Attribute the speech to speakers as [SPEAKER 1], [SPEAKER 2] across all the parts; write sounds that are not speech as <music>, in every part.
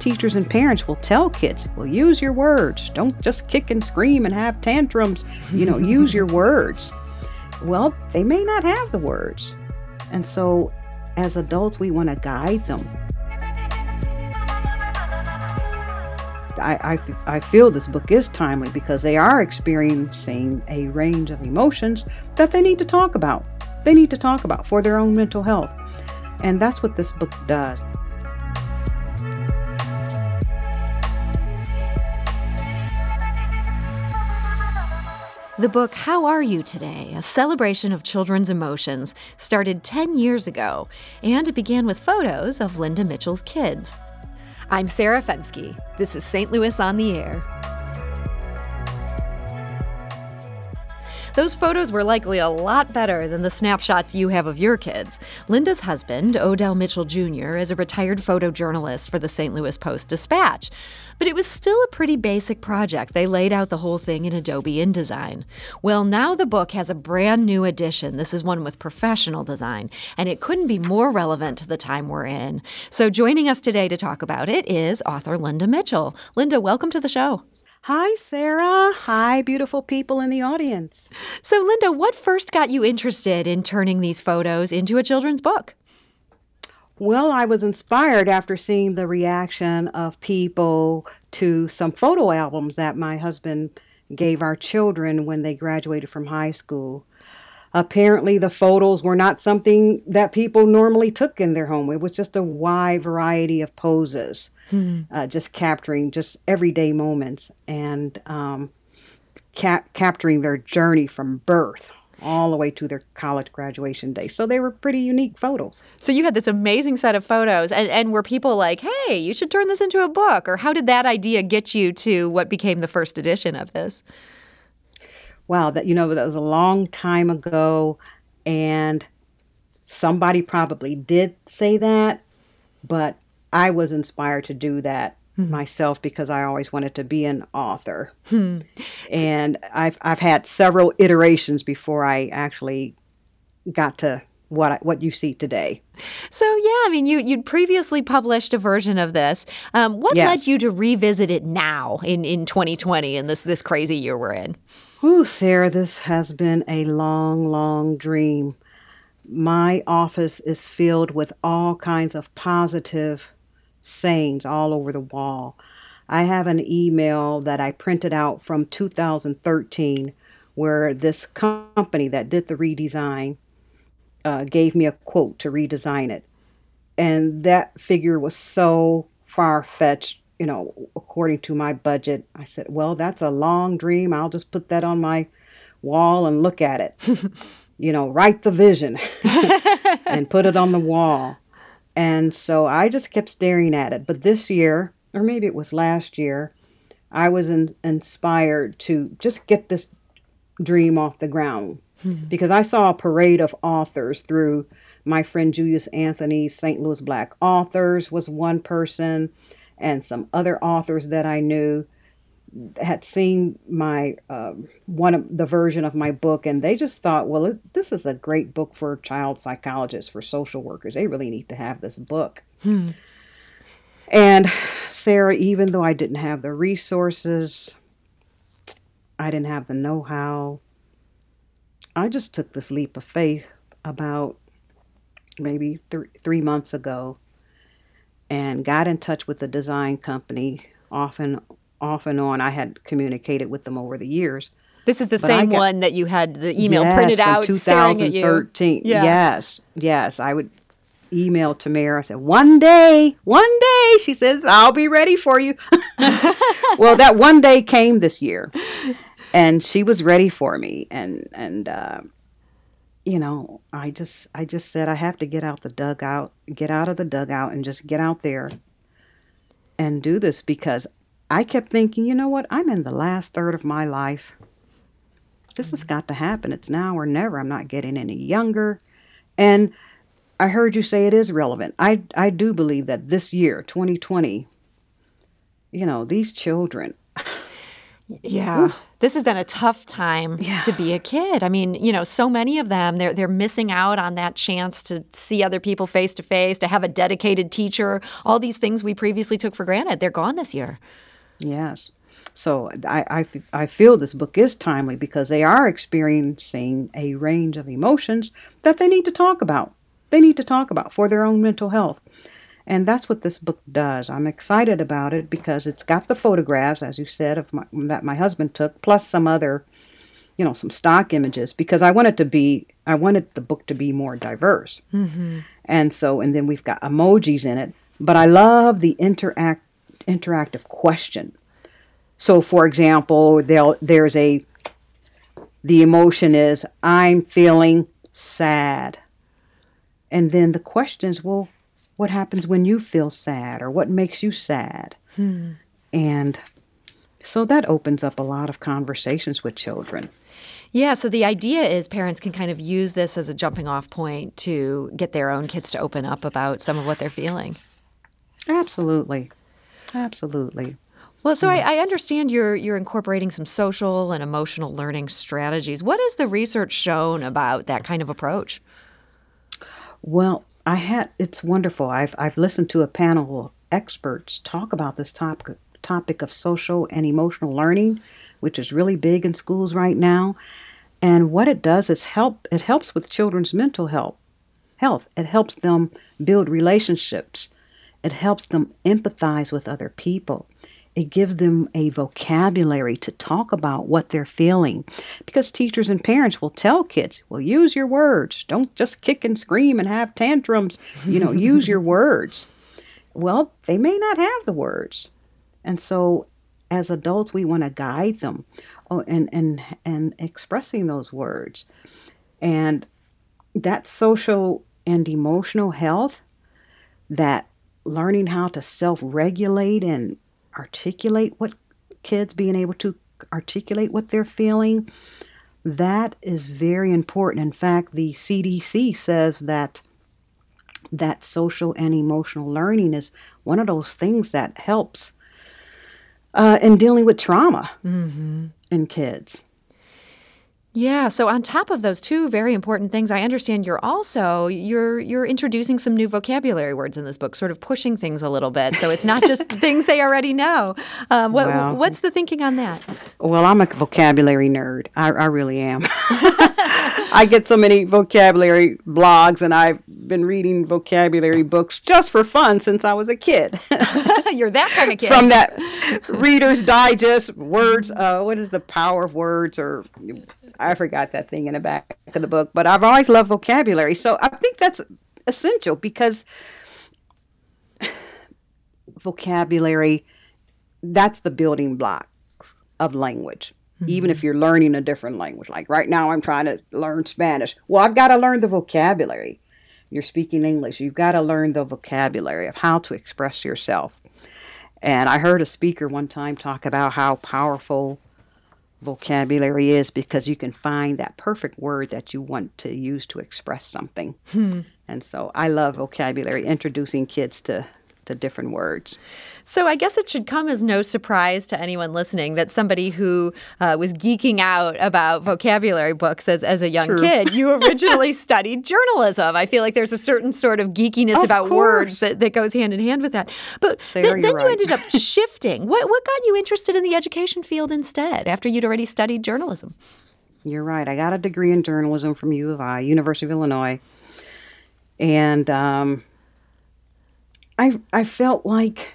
[SPEAKER 1] teachers and parents will tell kids, well, use your words. Don't just kick and scream and have tantrums. You know, <laughs> use your words. Well, they may not have the words. And so, as adults, we want to guide them. I, I, I feel this book is timely because they are experiencing a range of emotions that they need to talk about. They need to talk about for their own mental health. And that's what this book does.
[SPEAKER 2] The book How Are You Today? A Celebration of Children's Emotions started 10 years ago, and it began with photos of Linda Mitchell's kids. I'm Sarah Fenske. This is St. Louis on the Air. Those photos were likely a lot better than the snapshots you have of your kids. Linda's husband, Odell Mitchell Jr., is a retired photojournalist for the St. Louis Post Dispatch. But it was still a pretty basic project. They laid out the whole thing in Adobe InDesign. Well, now the book has a brand new edition. This is one with professional design, and it couldn't be more relevant to the time we're in. So joining us today to talk about it is author Linda Mitchell. Linda, welcome to the show.
[SPEAKER 1] Hi, Sarah. Hi, beautiful people in the audience.
[SPEAKER 2] So, Linda, what first got you interested in turning these photos into a children's book?
[SPEAKER 1] Well, I was inspired after seeing the reaction of people to some photo albums that my husband gave our children when they graduated from high school. Apparently, the photos were not something that people normally took in their home. It was just a wide variety of poses, hmm. uh, just capturing just everyday moments and um, cap- capturing their journey from birth all the way to their college graduation day. So they were pretty unique photos.
[SPEAKER 2] So you had this amazing set of photos, and, and were people like, hey, you should turn this into a book? Or how did that idea get you to what became the first edition of this?
[SPEAKER 1] Wow, that you know that was a long time ago, and somebody probably did say that, but I was inspired to do that hmm. myself because I always wanted to be an author. Hmm. <laughs> And I've I've had several iterations before I actually got to what I, what you see today.
[SPEAKER 2] So yeah, I mean, you you'd previously published a version of this. Um, what yes. led you to revisit it now in in 2020 in this this crazy year we're in?
[SPEAKER 1] Whew, Sarah, this has been a long, long dream. My office is filled with all kinds of positive sayings all over the wall. I have an email that I printed out from 2013 where this company that did the redesign uh, gave me a quote to redesign it. And that figure was so far fetched you know, according to my budget. I said, well, that's a long dream. I'll just put that on my wall and look at it. <laughs> you know, write the vision <laughs> and put it on the wall. And so I just kept staring at it. But this year, or maybe it was last year, I was in, inspired to just get this dream off the ground hmm. because I saw a parade of authors through my friend Julius Anthony, St. Louis Black Authors was one person and some other authors that I knew had seen my uh, one of the version of my book and they just thought well it, this is a great book for child psychologists for social workers. They really need to have this book. Hmm. and sarah even though i didn't have the resources i didn't have the know-how i just took this leap of faith about maybe th- three months ago and got in touch with the design company off and off and on. I had communicated with them over the years.
[SPEAKER 2] This is the but same got, one that you had the email yes, printed out 2013.
[SPEAKER 1] Yeah. Yes, yes. I would email Tamara. I said, one day, one day. She says, I'll be ready for you. <laughs> well, that one day came this year, and she was ready for me. And and uh, you know, I just I just said I have to get out the dugout, get out of the dugout and just get out there and do this because I kept thinking, you know what? I'm in the last third of my life. This has mm-hmm. got to happen. It's now or never. I'm not getting any younger. And I heard you say it is relevant. I I do believe that this year, 2020, you know, these children
[SPEAKER 2] Yeah. This has been a tough time
[SPEAKER 1] Yeah.
[SPEAKER 2] to be a kid. I mean, you know, so many of them they're they're missing out on that chance to see other people face to face, to have a dedicated teacher. All these things we previously took for granted, they're gone this year.
[SPEAKER 1] Yes. So I, I, f- I feel this book is timely because they are experiencing a range of emotions that they need to talk about. They need to talk about for their own mental health. And that's what this book does. I'm excited about it because it's got the photographs, as you said, of my, that my husband took, plus some other, you know, some stock images because I wanted to be, I wanted the book to be more diverse. Mm-hmm. And so, and then we've got emojis in it. But I love the interact interactive question. So, for example, there's a, the emotion is, I'm feeling sad. And then the questions, well, what happens when you feel sad or what makes you sad? Hmm. And so that opens up a lot of conversations with children.
[SPEAKER 2] Yeah, so the idea is parents can kind of use this as a jumping off point to get their own kids to open up about some of what they're feeling.
[SPEAKER 1] Absolutely. Absolutely.
[SPEAKER 2] Well, so I, I understand you're you're incorporating some social and emotional learning strategies. What has the research shown about that kind of approach?
[SPEAKER 1] Well, I had it's wonderful. I've I've listened to a panel of experts talk about this topic topic of social and emotional learning, which is really big in schools right now. And what it does is help it helps with children's mental health. Health. It helps them build relationships. It helps them empathize with other people. It gives them a vocabulary to talk about what they're feeling. Because teachers and parents will tell kids, well, use your words. Don't just kick and scream and have tantrums. You know, <laughs> use your words. Well, they may not have the words. And so as adults, we want to guide them oh, and, and, and expressing those words. And that social and emotional health, that learning how to self regulate and articulate what kids being able to articulate what they're feeling, that is very important. In fact, the CDC says that that social and emotional learning is one of those things that helps uh, in dealing with trauma in kids.
[SPEAKER 2] Yeah, so on top of those two very important things, I understand you're also you're you're introducing some new vocabulary words in this book, sort of pushing things a little bit. So it's not just <laughs> things they already know. Um, what,
[SPEAKER 1] Well-
[SPEAKER 2] what's the thinking on that?
[SPEAKER 1] Well, I'm a vocabulary nerd. I, I really am. <laughs> I get so many vocabulary blogs, and I've been reading vocabulary books just for fun since I was a kid. <laughs>
[SPEAKER 2] you're that kind of kid.
[SPEAKER 1] From that Reader's Digest words, uh, what is the power of words? Or I forgot that thing in the back of the book, but I've always loved vocabulary. So I think that's essential because <sighs> vocabulary, that's the building block of language. Even if mm-hmm. you're learning a different language, like right now, I'm trying to learn Spanish. Well, I've got to learn the vocabulary. You're speaking English, you've got to learn the vocabulary of how to express yourself. And I heard a speaker one time talk about how powerful vocabulary is because you can find that perfect word that you want to use to express something. Hmm. And so I love vocabulary, introducing kids to, to different words.
[SPEAKER 2] So I guess it should come as no surprise to anyone listening that somebody who uh, was geeking out about vocabulary books as, as a young
[SPEAKER 1] True.
[SPEAKER 2] kid, you <laughs> originally studied journalism. I feel like there's a certain sort of geekiness
[SPEAKER 1] Of
[SPEAKER 2] about
[SPEAKER 1] course.
[SPEAKER 2] words that, that goes hand in hand with that. But
[SPEAKER 1] Sarah,
[SPEAKER 2] th- then
[SPEAKER 1] you're
[SPEAKER 2] you ended up <laughs> shifting. What, what got you interested in the education field instead after you'd already studied journalism?
[SPEAKER 1] You're right. I got a degree in journalism from U of I, University of Illinois, and um, I I felt like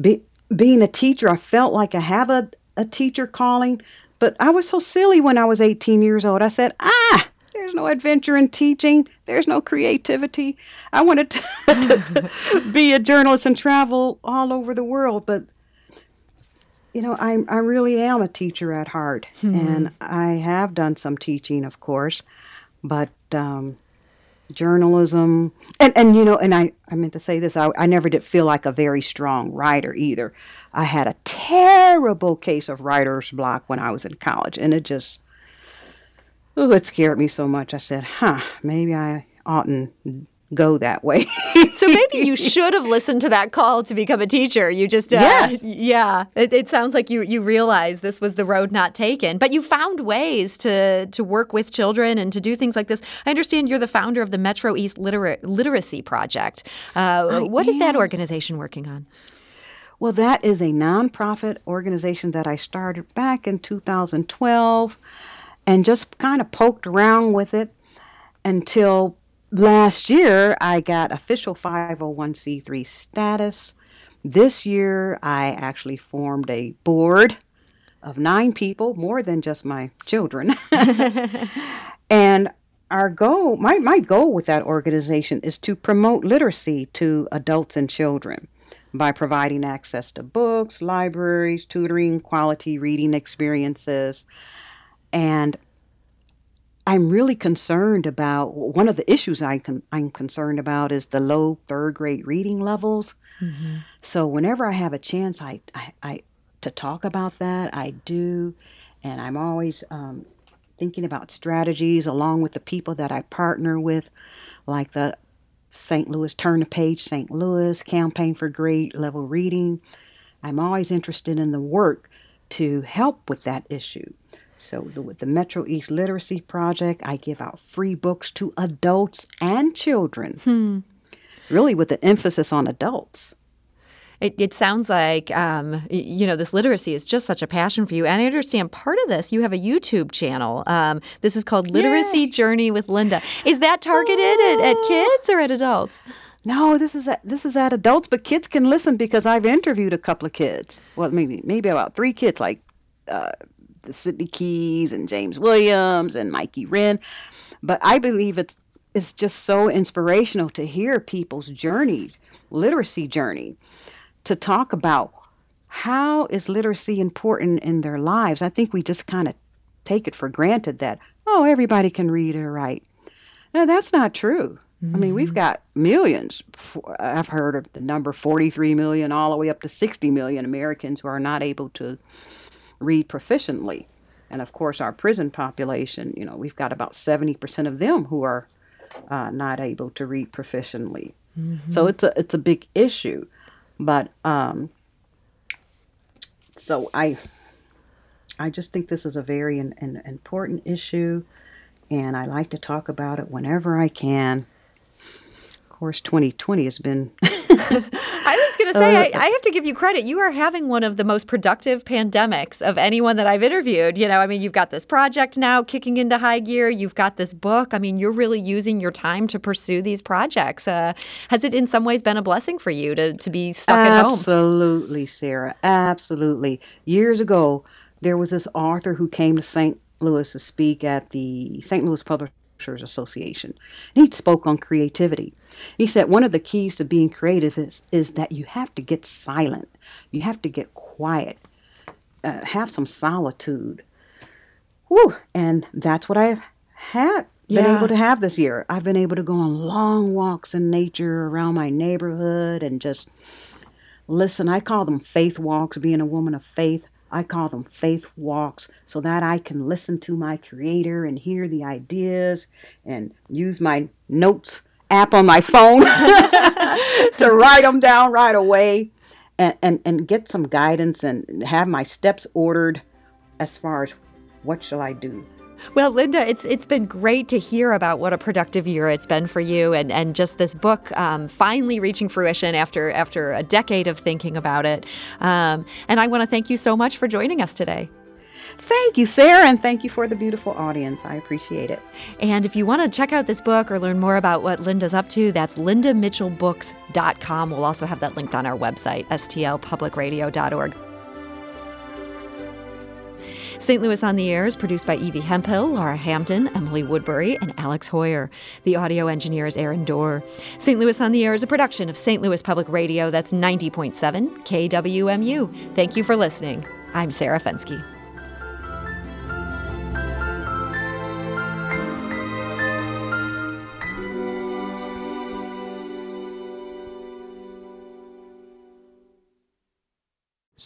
[SPEAKER 1] be, being a teacher. I felt like I have a a teacher calling, but I was so silly when I was 18 years old. I said, ah. There's no adventure in teaching. There's no creativity. I wanted to, <laughs> to be a journalist and travel all over the world, but you know, I I really am a teacher at heart, and I have done some teaching, of course, but um, journalism and and you know, and I I meant to say this. I I never did feel like a very strong writer either. I had a terrible case of writer's block when I was in college, and it just oh, it scared me so much. I said, huh, maybe I oughtn't go that way.
[SPEAKER 2] so maybe you <laughs> should have listened to that call to become a teacher. You just, uh,
[SPEAKER 1] yes.
[SPEAKER 2] yeah, it, it, sounds like you, you realized this was the road not taken, but you found ways to, to work with children and to do things like this. I understand you're the founder of the Metro East Liter- Literacy Project. Uh, what am. is that organization working on?
[SPEAKER 1] Well, that is a nonprofit organization that I started back in 2012 and just kind of poked around with it until last year I got official 501c3 status. This year I actually formed a board of nine people, more than just my children. <laughs> and our goal, my, my goal with that organization is to promote literacy to adults and children by providing access to books, libraries, tutoring, quality reading experiences. And I'm really concerned about one of the issues I con- I'm concerned about is the low third grade reading levels. Mm-hmm. So whenever I have a chance, I, I, I, to talk about that, I do, and I'm always um, thinking about strategies along with the people that I partner with, like the St. Louis Turn the Page St. Louis campaign for grade level reading. I'm always interested in the work to help with that issue. So, the, with the Metro East Literacy Project, I give out free books to adults and children, hmm. really with the emphasis on adults.
[SPEAKER 2] It, it sounds like, um, you know, this literacy is just such a passion for you. And I understand part of this, you have a YouTube channel. Um, this is called Literacy Yay. Journey with Linda. Is that targeted at, at kids or at adults?
[SPEAKER 1] No, this is at, this is at adults, but kids can listen because I've interviewed a couple of kids. Well, maybe maybe about three kids, like uh, the Sidney Keys and James Williams and Mikey Wren. But I believe it's it's just so inspirational to hear people's journey, literacy journey to talk about how is literacy important in their lives. I think we just kind of take it for granted that, oh, everybody can read or write. No, that's not true. Mm-hmm. I mean, we've mm-hmm. got millions. I've heard of the number 43 million, all the way up to 60 million Americans who are not able to read proficiently. And of course, our prison population, you know, we've got about 70% of them who are uh, not able to read proficiently. Mm-hmm. So it's a, it's a big issue. But um, so I I just think this is a very an, an important issue, and I like to talk about it whenever I can. Of course, 2020 has been <laughs>
[SPEAKER 2] I was going to say, uh, I, I, have to give you credit. You are having one of the most productive pandemics of anyone that I've interviewed. You know, I mean, you've got this project now kicking into high gear. You've got this book. I mean, you're really using your time to pursue these projects. Uh, has it in some ways been a blessing for you to, to be stuck at home?
[SPEAKER 1] Absolutely, Sarah. Absolutely. Years ago, there was this author who came to St. Louis to speak at the St. Louis Publishers Association. And he spoke on creativity. He said one of the keys to being creative is, is that you have to get silent, you have to get quiet, uh, have some solitude. Whew, and that's what I've had been yeah. able to have this year. I've been able to go on long walks in nature around my neighborhood and just listen. I call them faith walks, being a woman of faith. I call them faith walks so that I can listen to my creator and hear the ideas and use my notes app on my phone <laughs> to write them down right away and, and, and get some guidance and have my steps ordered as far as what shall I do.
[SPEAKER 2] Well, Linda, it's it's been great to hear about what a productive year it's been for you, and, and just this book um, finally reaching fruition after after a decade of thinking about it. Um, and I want to thank you so much for joining us today.
[SPEAKER 1] Thank you, Sarah, and thank you for the beautiful audience. I appreciate it.
[SPEAKER 2] And if you want to check out this book or learn more about what Linda's up to, that's lindamitchellbooks.com. We'll also have that linked on our website, stlpublicradio.org. St. Louis on the Air is produced by Evie Hemphill, Lara Hamdan, Emily Woodbury, and Alex Heuer. The audio engineer is Aaron Doerr. St. Louis on the Air is a production of St. Louis Public Radio. That's 90.7 KWMU. Thank you for listening. I'm Sarah Fenske.